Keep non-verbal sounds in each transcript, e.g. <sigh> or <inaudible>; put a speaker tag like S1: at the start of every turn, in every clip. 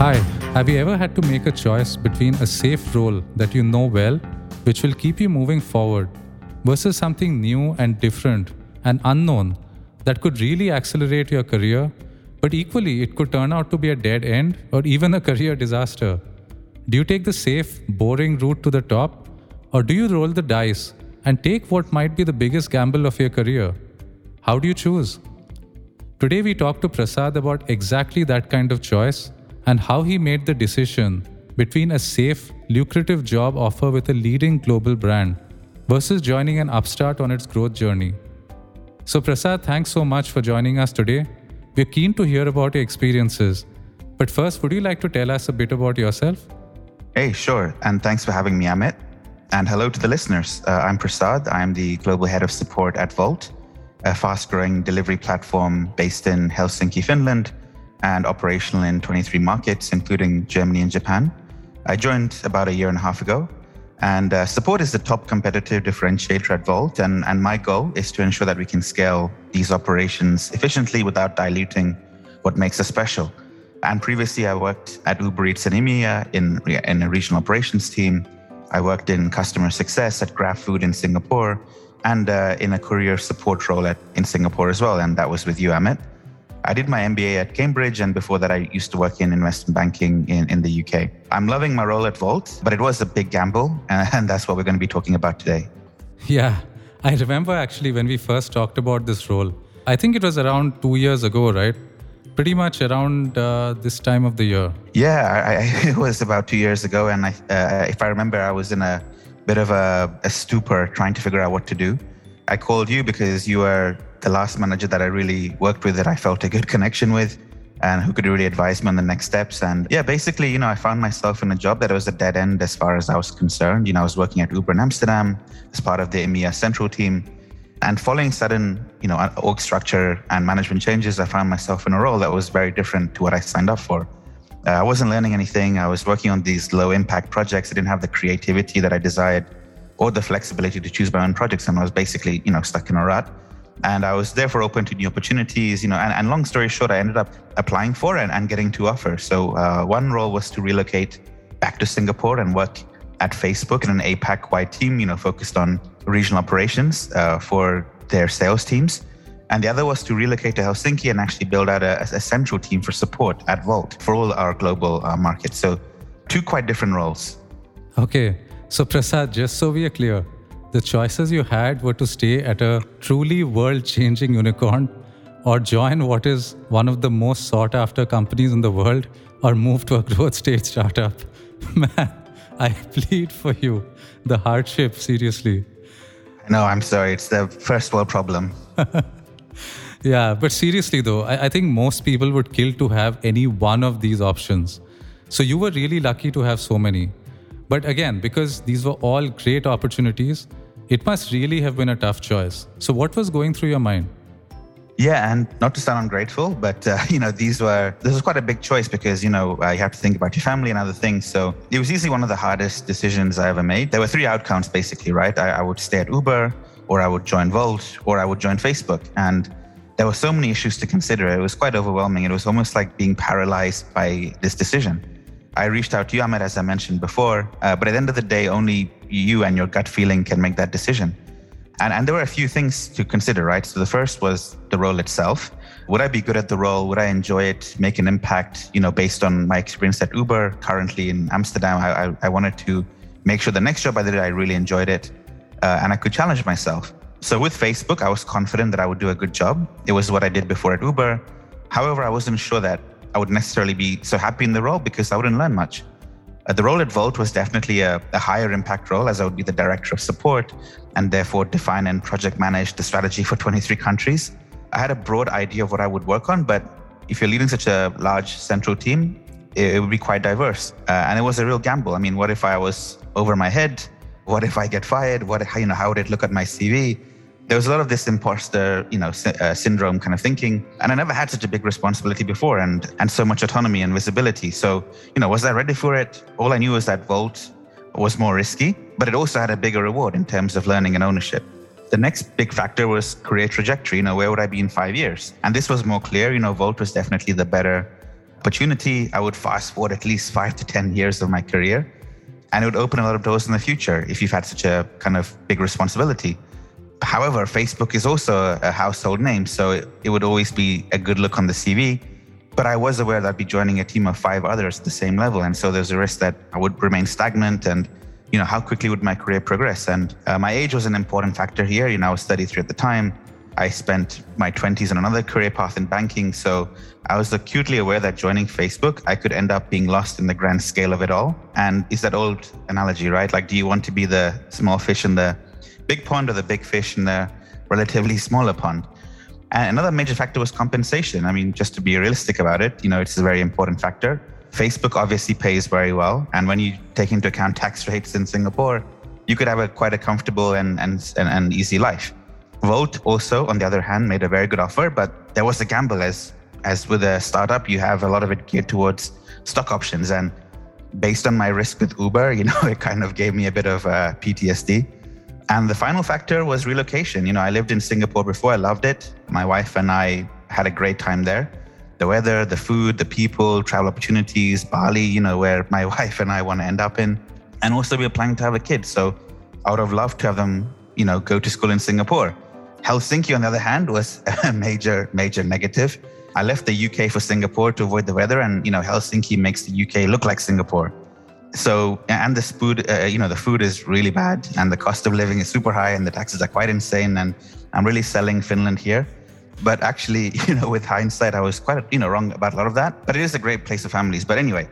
S1: Hi, have you ever had to make a choice between a safe role that you know well, which will keep you moving forward, versus something new and different and unknown that could really accelerate your career, but equally it could turn out to be a dead end or even a career disaster? Do you take the safe, boring route to the top, or do you roll the dice and take what might be the biggest gamble of your career? How do you choose? Today, we talk to Prasad about exactly that kind of choice and how he made the decision between a safe, lucrative job offer with a leading global brand versus joining an upstart on its growth journey. So, Prasad, thanks so much for joining us today. We're keen to hear about your experiences. But first, would you like to tell us a bit about yourself?
S2: Hey, sure. And thanks for having me, Amit. And hello to the listeners. Uh, I'm Prasad. I'm the global head of support at Wolt, a fast growing delivery platform based in Helsinki, Finland, and operational in 23 markets, including Germany and Japan. I joined about a year and a half ago. And uh, support is the top competitive differentiator at Wolt. And, and my goal is to ensure that we can scale these operations efficiently without diluting what makes us special. And previously, I worked at Uber Eats and EMEA in, in a regional operations team. I worked in customer success at GrabFood in Singapore and uh, in a career support role at, in Singapore as well. And that was with you, Amit. I did my MBA at Cambridge, and before that, I used to work in investment banking in, in the UK. I'm loving my role at Wolt, but it was a big gamble, <laughs> and that's what we're going to be talking about today.
S1: Yeah, I remember actually when we first talked about this role. I think it was around two years ago, right? pretty much around uh, this time of the year.
S2: Yeah, I, I, <laughs> it was about two years ago, and I, uh, if I remember, I was in a bit of a, a, stupor trying to figure out what to do. I called you because you were the last manager that I really worked with that I felt a good connection with and who could really advise me on the next steps. And yeah, basically, you know, I found myself in a job that was a dead end as far as I was concerned. You know, I was working at Uber in Amsterdam as part of the EMEA Central team and following sudden, you know, org structure and management changes, I found myself in a role that was very different to what I signed up for. Uh, I wasn't learning anything. I was working on these low impact projects. I didn't have the creativity that I desired or the flexibility to choose my own projects. And I was basically, you know, stuck in a rut. And I was therefore open to new opportunities, you know, and, and long story short, I ended up applying for and, and getting two offers. So uh, one role was to relocate back to Singapore and work at Facebook in an APAC wide team, you know, focused on regional operations uh, for their sales teams. And the other was to relocate to Helsinki and actually build out a, a central team for support at Wolt for all our global uh, markets. So, two quite different roles.
S1: Okay. So, Prasad, just so we are clear, the choices you had were to stay at a truly world changing unicorn or join what is one of the most sought after companies in the world or move to a growth stage startup. <laughs> Man, I plead for you. The hardship, seriously.
S2: No, I'm sorry. It's the first world problem. <laughs>
S1: yeah, but seriously, though, I, I think most people would kill to have any one of these options. So you were really lucky to have so many. But again, because these were all great opportunities, it must really have been a tough choice. So, what was going through your mind?
S2: Yeah, and not to sound ungrateful, but uh, <laughs> you know, these were this was quite a big choice because you know uh, you have to think about your family and other things. So it was easily one of the hardest decisions I ever made. There were three outcomes basically, right? I, I would stay at Uber, or I would join Wolt, or I would join Facebook, and there were so many issues to consider. It was quite overwhelming. It was almost like being paralyzed by this decision. I reached out to you, Amit, as I mentioned before, uh, but at the end of the day, only you and your gut feeling can make that decision. And, and there were a few things to consider, right? So the first was the role itself. Would I be good at the role? Would I enjoy it? Make an impact? You know, based on my experience at Uber, currently in Amsterdam, I, I, I wanted to make sure the next job I did, I really enjoyed it, uh, and I could challenge myself. So with Facebook, I was confident that I would do a good job. It was what I did before at Uber. However, I wasn't sure that I would necessarily be so happy in the role because I wouldn't learn much. Uh, the role at Wolt was definitely a, a, higher impact role as I would be the director of support and therefore define and project manage the strategy for <laughs> 23 countries. I had a broad idea of what I would work on, but if you're leading such a large central team, it, it would be quite diverse. Uh, and it was a real gamble. I mean, what if I was over my head? What if I get fired? What, you know, how would it look at my CV? There was a lot of this imposter, you know, uh, syndrome kind of thinking. And I never had such a big responsibility before and, and so much autonomy and visibility. So, you know, was I ready for it? All I knew was that Wolt was more risky, but it also had a bigger reward in terms of learning and ownership. The next big factor was career trajectory. You know, where would I be in five years? And this was more clear. You know, Wolt was definitely the better opportunity, I would fast forward at least five to 10 years of my career. And it would open a lot of doors in the future if you've had such a kind of big responsibility. However, Facebook is also a household name, so it, it would always be a good look on the CV. But I was aware that I'd be joining a team of five others at the same level. And so there's a risk that I would remain stagnant and you know, how quickly would my career progress? And uh, my age was an important factor here. You know, I was 33 at the time. I spent my 20s on another career path in banking. So I was acutely aware that joining Facebook, I could end up being lost in the grand scale of it all. And is that old analogy, right? Like, do you want to be the small fish in the big pond or the big fish in the relatively smaller pond? And another major factor was compensation. I mean, just to be realistic about it, you know, it's a very important factor. Facebook obviously pays very well. And when you take into account tax rates in Singapore, you could have a quite a comfortable and, and, and, and easy life. Wolt also, on the other hand, made a very good offer, but there was a gamble as as with a startup, you have a lot of it geared towards stock options. And based on my risk with Uber, <laughs> you know, it kind of gave me a bit of uh, PTSD. And the final factor was relocation. You know, I lived in Singapore before, I loved it. My wife and I had a great time there the weather, the food, the people, travel opportunities, Bali, you know, where my <laughs> wife and I want to end up in. And also, we're planning to have a kid. So I would have loved to have them, you know, go to school in Singapore. Helsinki, on the other hand, was <laughs> a major, major negative. I left the UK for Singapore to avoid the weather, and you know, Helsinki makes the UK look like Singapore. So, and the food, uh, you know, the food is really bad, and the cost of living is super high, and the taxes are quite insane. And I'm really selling Finland here. But actually, <laughs> you know, with hindsight, I was quite, you know, wrong about a lot of that. But it is a great place for families. But anyway,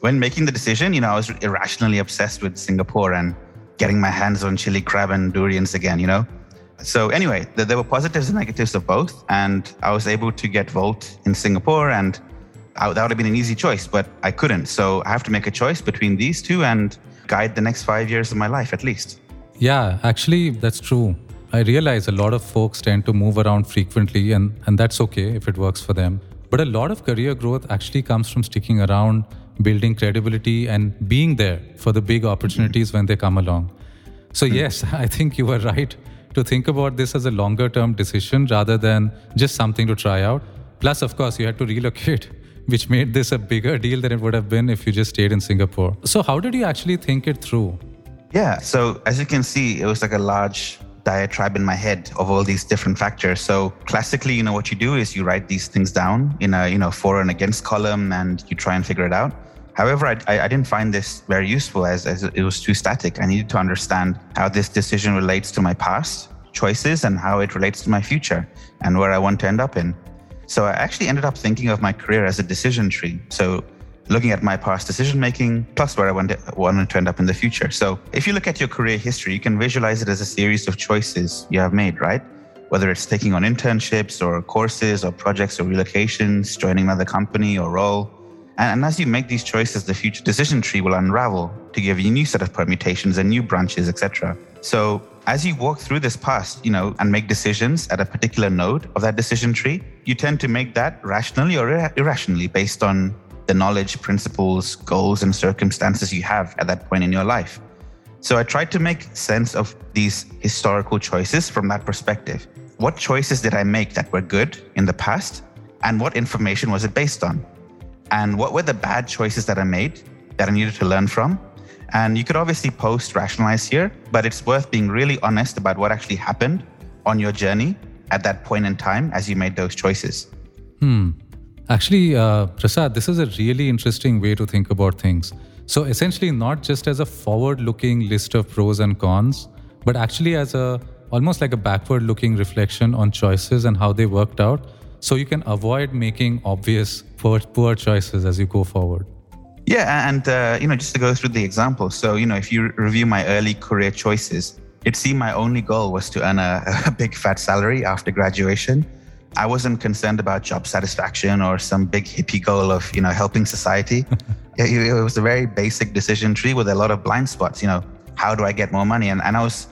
S2: when making the decision, you know, I was irrationally obsessed with Singapore and getting my hands on chili crab and durians again, you know. So anyway, there were positives and negatives of both, and I was able to get Wolt in Singapore, and I, that would have been an easy choice, but I couldn't. So I have to make a choice between these two and guide the next five years of my life at least.
S1: Yeah, actually, that's true. I realize a lot of folks tend to move around frequently, and, and that's okay if it works for them. But a lot of career growth actually comes from sticking around, building credibility, and being there for the big opportunities when they come along. So, hmm. yes, <laughs> I think you were right to think about this as a longer term decision rather than just something to try out. Plus, of course, you had to relocate, which made this a bigger deal than it would have been if you just stayed in Singapore. So, how did you actually think it through?
S2: Yeah, so as you can see, it was like a large diatribe in my head of all these different factors. So classically, you know, what you do is you write these things down in a, you know, for and against column and you try and figure it out. However, I, I didn't find this very useful as, as it was too static. I needed to understand how this decision relates to my past choices and how it relates to my future and where I want to end up in. So I actually ended up thinking of my career as a decision tree. So looking at my past decision making plus where I wanted, wanted to end up in the future. So if you look at your career history, you can visualize it as a series of choices you have made, right? Whether it's taking on internships or courses or projects or relocations, joining another company or role. And, as you make these choices, the future decision tree will unravel to give you a new set of permutations and new branches, etc. So as you walk through this past, you know, and make decisions at a particular node of that decision tree, you tend to make that rationally or irrationally based on the knowledge, principles, goals, and circumstances you have at that point in your life. So I tried to make sense of these historical choices from that perspective. What choices did I make that were good in the past? And what information was it based on? And what were the bad choices that I made that I needed to learn from? And you could obviously post rationalize here, but it's worth being really honest about what actually happened on your journey at that point in time as you made those choices.
S1: Hmm. Actually, uh, Prasad, this is a really interesting way to think about things. So, essentially, not just as a forward looking list of pros and cons, but actually as a almost like a backward looking reflection on choices and how they worked out. So, you can avoid making obvious poor, poor choices as you go forward.
S2: Yeah, and uh, you know, just to go through the example. So, you know, if you review my early career choices, it seemed my only goal was to earn a, <laughs> a big fat salary after graduation. I wasn't concerned about job satisfaction or some big hippie goal of, you know, helping society. <laughs> it, was a very basic decision tree with a lot of blind spots. You know, how do I get more money? And, and I was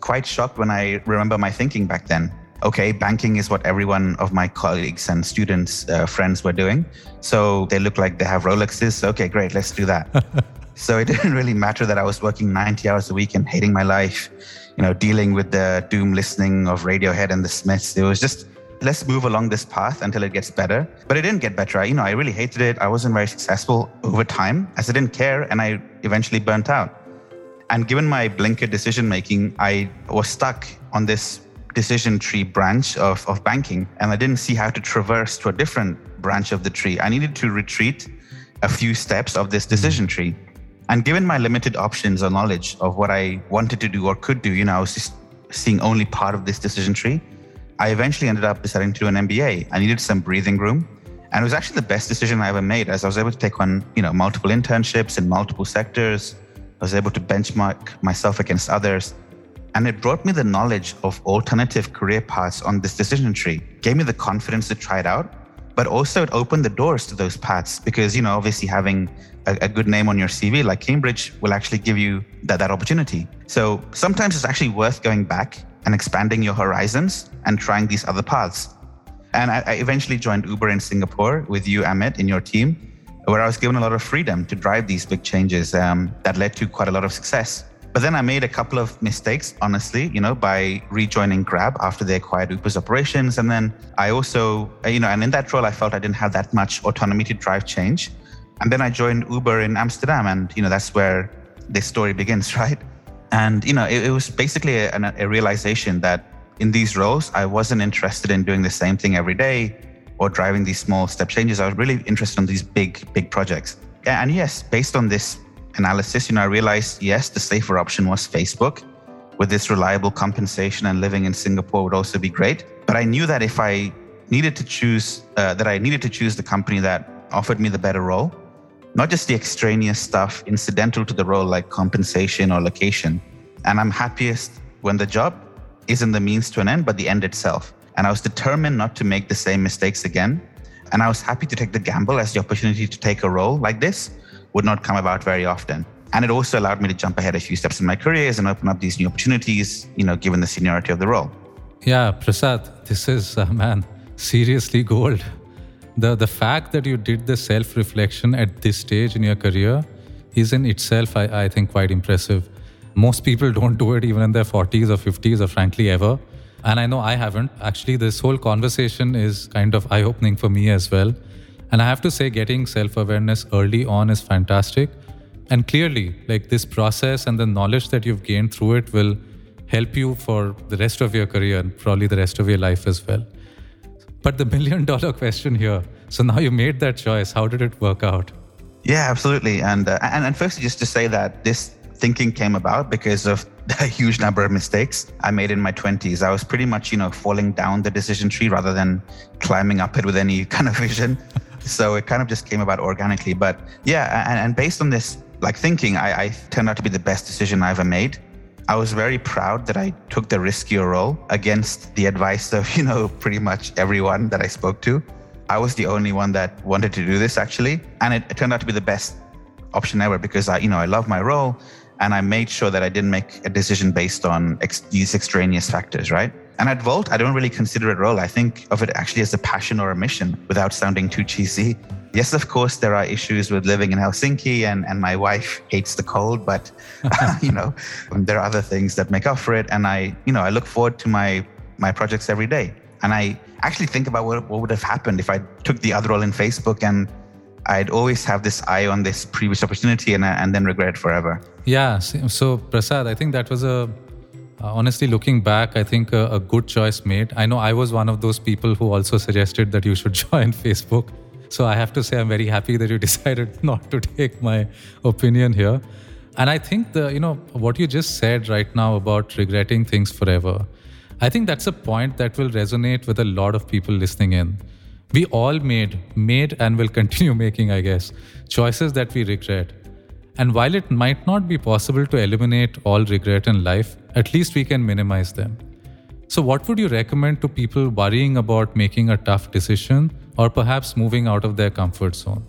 S2: quite shocked when I remember my thinking back then. Okay, banking is what every one of my colleagues and students, uh, friends were doing. So they look like they have Rolexes. Okay, great, let's do that. <laughs> so it didn't really matter that I was working 90 hours a week and hating my life, you know, dealing with the doom listening of Radiohead and the Smiths. It was just let's move along this path until it gets better. But it didn't get better. I, you know, I really hated it. I wasn't very successful over time as I didn't care and I eventually burnt out. And given my blinker decision making, I was stuck on this decision tree branch of, of banking and I didn't see how to traverse to a different branch of the tree. I needed to retreat a few steps of this decision mm. tree. And given my limited options or knowledge of what I wanted to do or could do, you know, I was just seeing only part of this decision tree. I eventually ended up deciding to do an MBA. I needed some breathing room. And it was actually the best decision I ever made as I was able to take on, you know, multiple internships in multiple sectors. I was able to benchmark myself against others. And it brought me the knowledge of alternative career paths on this decision tree, gave me the confidence to try it out, but also it opened the doors to those paths because, you know, obviously having a, a good name on your CV like Cambridge will actually give you that, that opportunity. So sometimes it's actually worth going back and expanding your horizons and trying these other paths. And I, I eventually joined Uber in Singapore with you, Amit, in your team, where I was given a lot of freedom to drive these big changes um, that led to quite a lot of success. But then I made a couple of mistakes, honestly, you know, by rejoining Grab after they acquired Uber's operations. And then I also, uh, you know, and in that role, I felt I didn't have that much autonomy to drive change. And then I joined Uber in Amsterdam. And, you know, that's where this story begins, <laughs> right? And, you know, it, it was basically a, a realization that in these roles, I wasn't interested in doing the same thing every day or driving these small step changes. I was really interested in these big, big projects. And yes, based on this analysis, you know, I realized yes, the safer option was Facebook. With this reliable compensation and living in Singapore would also be great. But I knew that if I needed to choose, uh, that I needed to choose the company that offered me the better role, not just the extraneous stuff incidental to the role like compensation or location. And I'm happiest when the job isn't the means to an end, but the end itself. And I was determined not to make the same mistakes again. And I was happy to take the gamble as the opportunity to take a role like this would not come about very often. And it also allowed me to jump ahead a few steps in my careers and open up these new opportunities, you know, given the seniority of the role.
S1: Yeah, Prasad, this is, uh, man, seriously gold. The, the fact that you did the self reflection at this stage in your career is in itself, I, I think, quite impressive. Most people don't do it even in their 40s or 50s or frankly ever. And I know I haven't. Actually, this whole conversation is kind of eye opening for me as well. And I have to say, getting self awareness early on is fantastic. And clearly, like this process and the knowledge that you've gained through it will help you for the rest of your career and probably the rest of your life as well. But the million dollar question here so now you made that choice. How did it work out?
S2: Yeah, absolutely. And, uh, and, and firstly, just to say that this thinking came about because of <laughs> the huge number of mistakes I made in my 20s. I was pretty much, you know, falling down the decision tree rather than climbing up it with any <laughs> kind of vision so it kind of just came about organically. But yeah, and, and based on this like thinking, I, I turned out to be the best decision I ever made. I was very proud that I took the riskier role against the advice of, <laughs> you know, pretty much everyone that I spoke to. I was the only one that wanted to do this actually. And it, it turned out to be the best option ever because I, you know, I love my role and I made sure that I didn't make a decision based on ex- these extraneous factors, right? And at Wolt, I don't really consider it a role. I think of it actually as a passion or a mission without sounding too cheesy. Yes, of course, there are issues with living in Helsinki and, and my wife hates the cold, but <laughs> you know, there are other things that make up for it. And I, you know, I look forward to my my projects every day. And I actually think about what, what would have happened if I took the other role in Facebook and I'd always have this eye on this previous opportunity and, and then regret it forever.
S1: Yeah. So, Prasad, I think that was a uh, honestly, looking back, I think a, a, good choice made. I know I was one of those people who also suggested that you should <laughs> join Facebook. So I have to say, I'm very happy that you <laughs> decided not to take my opinion here. And I think the, you know, what you just said right now about regretting things forever, I think that's a point that will resonate with a lot of people listening in. We all made, made and will continue making, I guess, choices that we regret. And while it might not be possible to eliminate all regret in life, at least we can minimize them. So, what would you recommend to people worrying about making a tough decision or perhaps moving out of their comfort zone?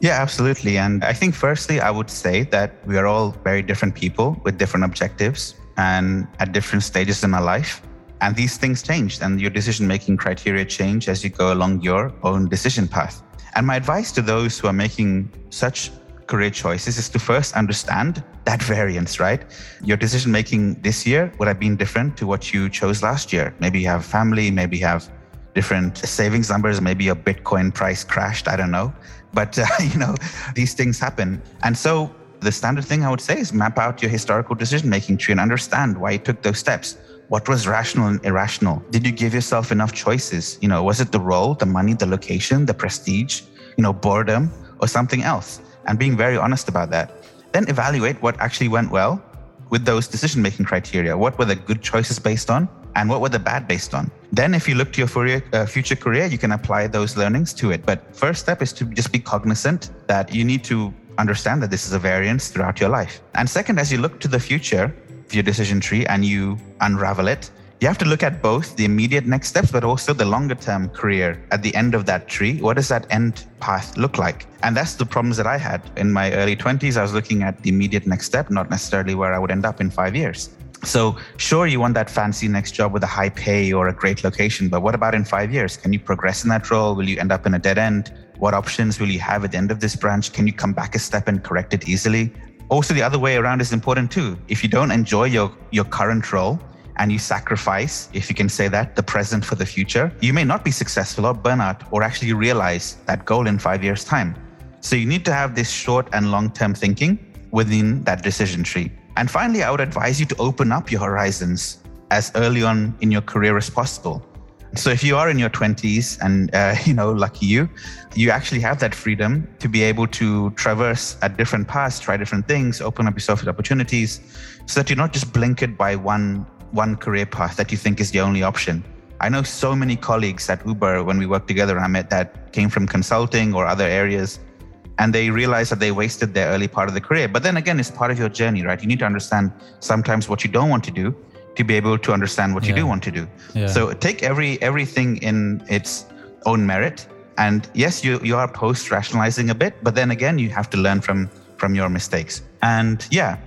S2: Yeah, absolutely. And I think, firstly, I would say that we are all very different people with different objectives and at different stages in our life. And these things change, and your decision making criteria change as you go along your own decision path. And my advice to those who are making such career choices is to first understand that variance, right? Your decision making this year would have been different to what you chose last year. Maybe you have family, maybe you have different savings numbers. Maybe your Bitcoin price crashed. I don't know. But, <laughs> uh, you know, these things happen. And so the standard thing I would say is map out your historical decision making tree and understand why you took those steps. What was rational and irrational? Did you give yourself enough choices? You know, was it the role, the money, the location, the prestige, you know, boredom, or something else? And being very honest about that. Then evaluate what actually went well with those decision making criteria. What were the good choices based on? And what were the bad based on? Then, if you look to your uh, future career, you can apply those learnings to it. But first step is to just be cognizant that you need to understand that this is a variance throughout your life. And second, as you look to the future your decision tree and you unravel it, you have to look at both the immediate next steps, but also the longer term career at the end of that tree. What does that end path look like? And that's the problems that I had in my early 20s. I was looking at the immediate next step, not necessarily where I would end up in five years. So, sure, you want that fancy next job with a high pay or a great location, but what about in five years? Can you progress in that role? Will you end up in a dead end? What options will you have at the end of this branch? Can you come back a step and correct it easily? Also, the other way around is important too. If you don't enjoy your, your current role and you sacrifice, if you can say that, the present for the future, you may not be successful or burn out or actually realize that goal in five years' time. So you need to have this short and long term thinking within that decision tree. And finally, I would advise you to open up your horizons as early on in your career as possible. So if you are in your 20s and uh, <laughs> you know lucky you, you actually have that freedom to be able to traverse at different paths, try different things, open up yourself to opportunities, so that you're not just blinkered by one one career path that you think is the only option. I know so many colleagues at Uber when we worked together, Amit, that came from consulting or other areas and they realize that they wasted their early part of the career. But then again, it's part of your journey, right? You need to understand sometimes what you don't want to do to be able to understand what yeah. you do want to do. Yeah. So take every everything in its own merit. And yes, you you are post rationalizing a bit, but then again, you have to learn from from your mistakes. And yeah,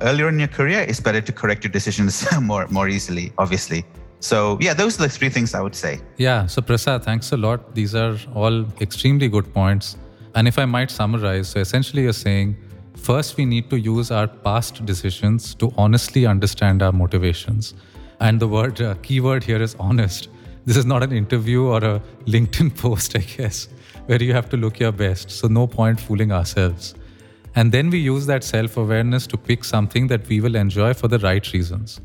S2: earlier in your career, it's better to correct your decisions <laughs> more more easily, obviously. So yeah, those are the three things I would say.
S1: Yeah. So Prasad, thanks a lot. These are all extremely good points. And if I might summarize, so essentially you're saying first we need to use our past decisions to honestly understand our motivations. And the word uh, keyword here is honest. This is not an interview or a LinkedIn <laughs> post, I guess, where you have to look your best. So no point fooling ourselves. And then we use that self awareness to pick something that we will enjoy for the right reasons.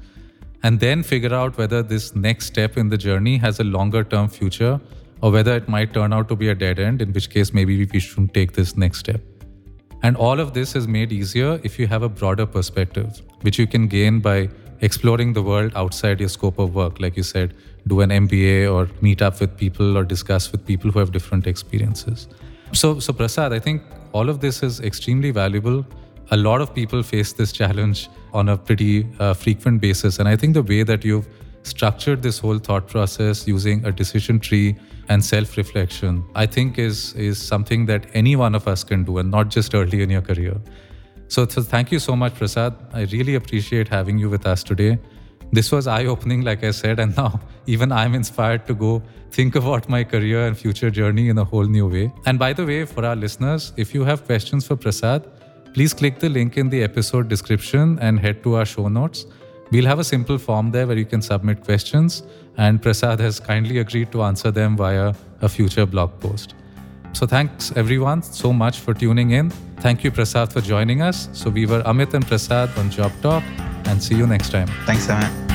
S1: And then figure out whether this next step in the journey has a longer term future or whether it might turn out to be a dead end, in which case maybe we shouldn't take this next step. And all of this is made easier if you have a broader perspective, which you can gain by exploring the world outside your scope of work. Like you said, do an MBA or meet up with people or discuss with people who have different experiences. So, so Prasad, I think all of this is extremely valuable. A lot of people face this challenge on a pretty uh, frequent basis. And I think the way that you've structured this whole thought process using a decision tree and self-reflection i think is is something that any one of us can do and not just early in your career. So, so thank you so much prasad. I really appreciate having you with us today. This was eye-opening like i said and <laughs> now even i'm inspired to go think about my career and future journey in a whole new way. And by the way for our listeners if you have questions for prasad please click the link in the episode description and head to our show notes We'll have a simple form there where you can submit questions, and Prasad has kindly agreed to answer them via a future blog post. So, thanks everyone so much for tuning in. Thank you, Prasad, for joining us. So, we were Amit and Prasad on Job Talk, and see you next time.
S2: Thanks, Amit.